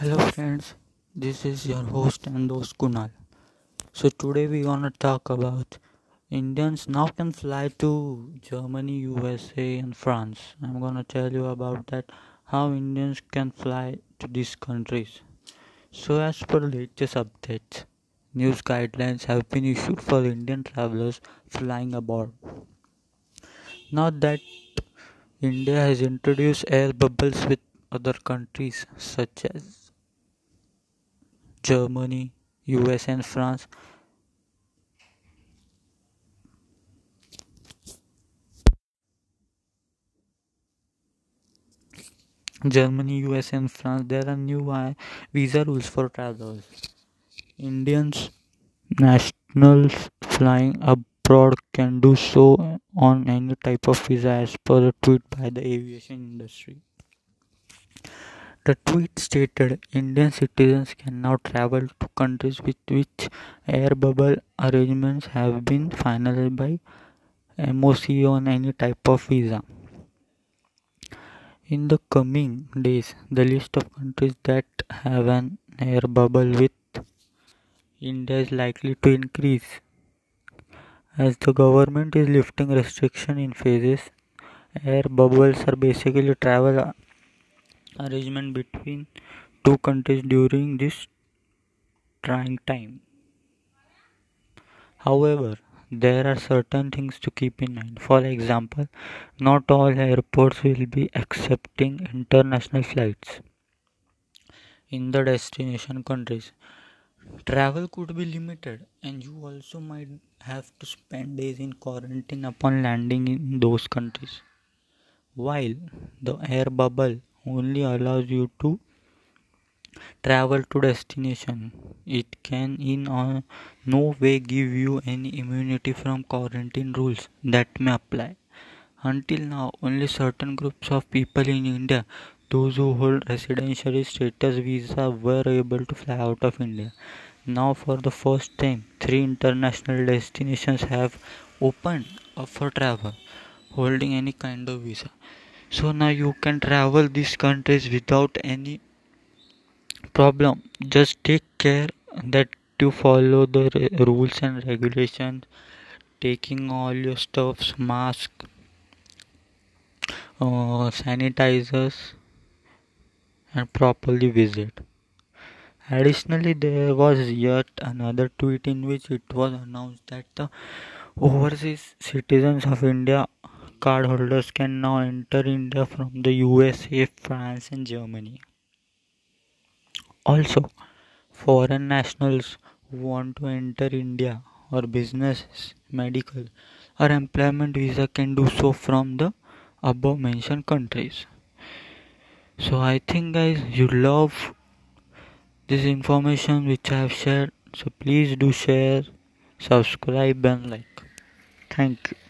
Hello friends, this is your host and host Kunal. So today we're gonna talk about Indians now can fly to Germany, USA and France. I'm gonna tell you about that how Indians can fly to these countries. So as per latest updates, news guidelines have been issued for Indian travelers flying abroad. Now that India has introduced air bubbles with other countries such as Germany, US, and France. Germany, US, and France, there are new visa rules for travelers. Indians nationals flying abroad can do so on any type of visa as per a tweet by the aviation industry. The tweet stated Indian citizens can now travel to countries with which air bubble arrangements have been finalized by MOC on any type of visa. In the coming days, the list of countries that have an air bubble with India is likely to increase. As the government is lifting restriction in phases, air bubbles are basically travel arrangement between two countries during this trying time. However, there are certain things to keep in mind. For example, not all airports will be accepting international flights in the destination countries. Travel could be limited, and you also might have to spend days in quarantine upon landing in those countries. While the air bubble only allows you to travel to destination. It can in uh, no way give you any immunity from quarantine rules that may apply. Until now, only certain groups of people in India, those who hold residential status visa, were able to fly out of India. Now, for the first time, three international destinations have opened up for travel holding any kind of visa so now you can travel these countries without any problem. Just take care that you follow the rules and regulations. Taking all your stuffs mask uh, sanitizers and properly visit. Additionally there was yet another tweet in which it was announced that the overseas citizens of india cardholders can now enter India from the USA, France, and Germany. Also, foreign nationals who want to enter India or business, medical, or employment visa can do so from the above mentioned countries. So, I think, guys, you love this information which I have shared. So, please do share, subscribe, and like. Thank you.